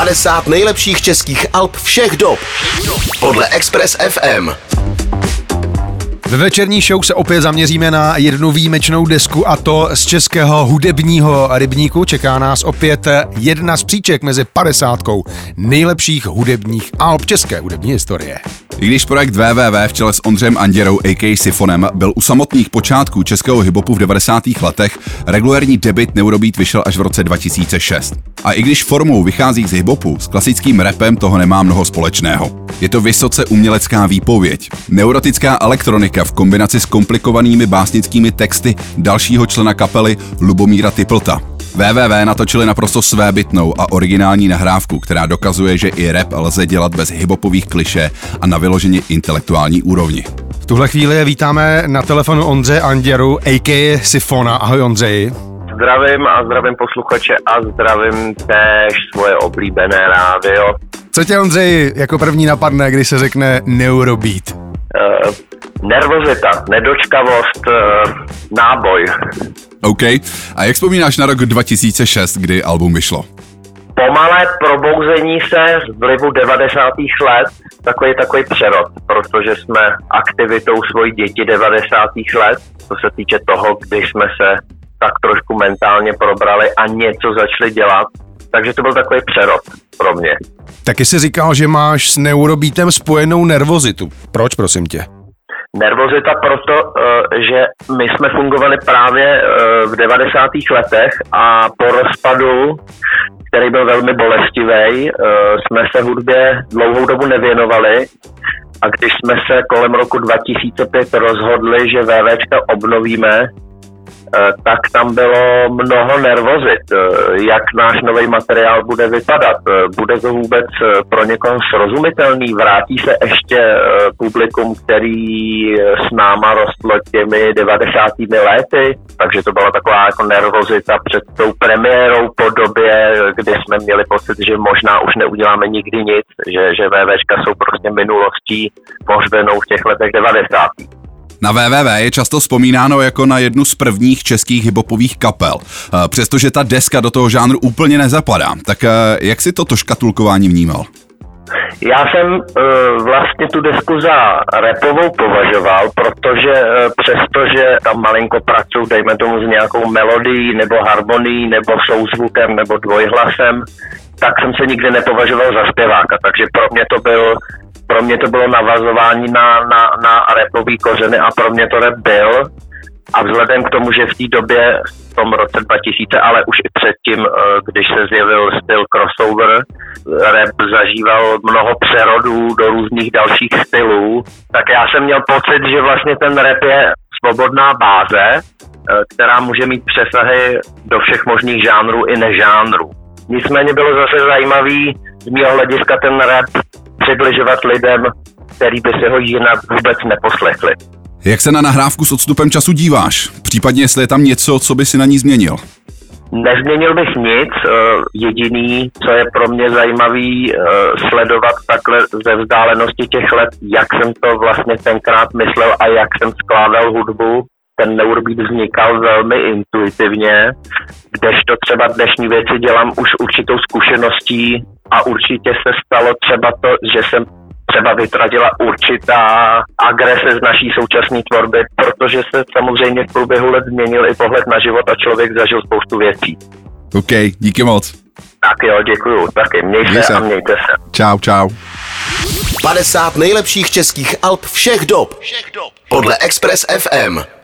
50 nejlepších českých alb všech dob podle Express FM. Ve večerní show se opět zaměříme na jednu výjimečnou desku a to z českého hudebního rybníku. Čeká nás opět jedna z příček mezi 50 nejlepších hudebních alb české hudební historie. I když projekt WWW v čele s Ondřejem Anděrou a.k. Sifonem byl u samotných počátků českého hiphopu v 90. letech, regulární debit Neurobít vyšel až v roce 2006. A i když formou vychází z hiphopu, s klasickým rapem toho nemá mnoho společného. Je to vysoce umělecká výpověď. Neurotická elektronika v kombinaci s komplikovanými básnickými texty dalšího člena kapely Lubomíra Typlta. WWW natočili naprosto svébytnou a originální nahrávku, která dokazuje, že i rap lze dělat bez hibopových kliše a na vyloženě intelektuální úrovni. V tuhle chvíli vítáme na telefonu Ondře Anděru, a.k.a. Sifona. Ahoj Ondřej. Zdravím a zdravím posluchače a zdravím též svoje oblíbené rádio. Co tě Ondřej jako první napadne, když se řekne Neurobeat? Nervozita, nedočkavost, uh, náboj. OK. A jak vzpomínáš na rok 2006, kdy album vyšlo? Pomalé probouzení se z vlivu 90. let, takový takový přerod, protože jsme aktivitou svojí děti 90. let, co se týče toho, když jsme se tak trošku mentálně probrali a něco začali dělat. Takže to byl takový přerod pro mě. Taky jsi říkal, že máš s neurobítem spojenou nervozitu. Proč, prosím tě? Nervozita proto, eh, že my jsme fungovali právě eh, v 90. letech a po rozpadu, který byl velmi bolestivý, eh, jsme se hudbě dlouhou dobu nevěnovali a když jsme se kolem roku 2005 rozhodli, že VVčka obnovíme, tak tam bylo mnoho nervozit, eh, jak náš nový materiál bude vypadat. Eh, bude to vůbec pro někoho srozumitelný? Vrátí se ještě publikum, který s náma rostlo těmi 90. lety? Takže to byla taková jako nervozita před tou premiérou po době, kdy jsme měli pocit, že možná už neuděláme nikdy nic, že, že VVčka jsou prostě minulostí pohřbenou v těch letech 90. Na WWW je často vzpomínáno jako na jednu z prvních českých hibopových kapel. Eh, přestože ta deska do toho žánru úplně nezapadá, tak eh, jak si toto škatulkování vnímal? Já jsem uh, vlastně tu desku za repovou považoval, protože uh, přestože tam malinko pracuji, dejme tomu s nějakou melodií nebo harmonií nebo souzvukem nebo dvojhlasem, tak jsem se nikdy nepovažoval za zpěváka, takže pro mě to byl pro mě to bylo navazování na, na, na repový kořeny a pro mě to rap byl. A vzhledem k tomu, že v té době, v tom roce 2000, ale už i předtím, eh, když se zjevil styl crossover, rap zažíval mnoho přerodů do různých dalších stylů, tak já jsem měl pocit, že vlastně ten rap je svobodná báze, eh, která může mít přesahy do všech možných žánrů i nežánrů. Nicméně bylo zase zajímavý z mého hlediska ten rap přibližovat lidem, který by si ho jinak vůbec neposlechli. Jak se na nahrávku s odstupem času díváš? Případně jestli je tam něco, co by si na ní změnil? Nezměnil bych nic. Eh, jediný, co je pro mě zajímavý, eh, sledovat takhle ze vzdálenosti těch let, jak jsem to vlastně tenkrát myslel a jak jsem skládal hudbu. Ten neurbít vznikal velmi intuitivně, kdežto třeba dnešní věci dělám už určitou zkušeností a určitě se stalo třeba to, že jsem třeba vytradila určitá agrese z naší současné tvorby, protože se samozřejmě v průběhu let změnil i pohled na život a člověk zažil spoustu věcí. OK, díky moc. Tak jo, děkuju. Taky mějte se a mějte se. Čau, čau. 50 nejlepších českých alb všech dob. Všech dob. Podle Express FM.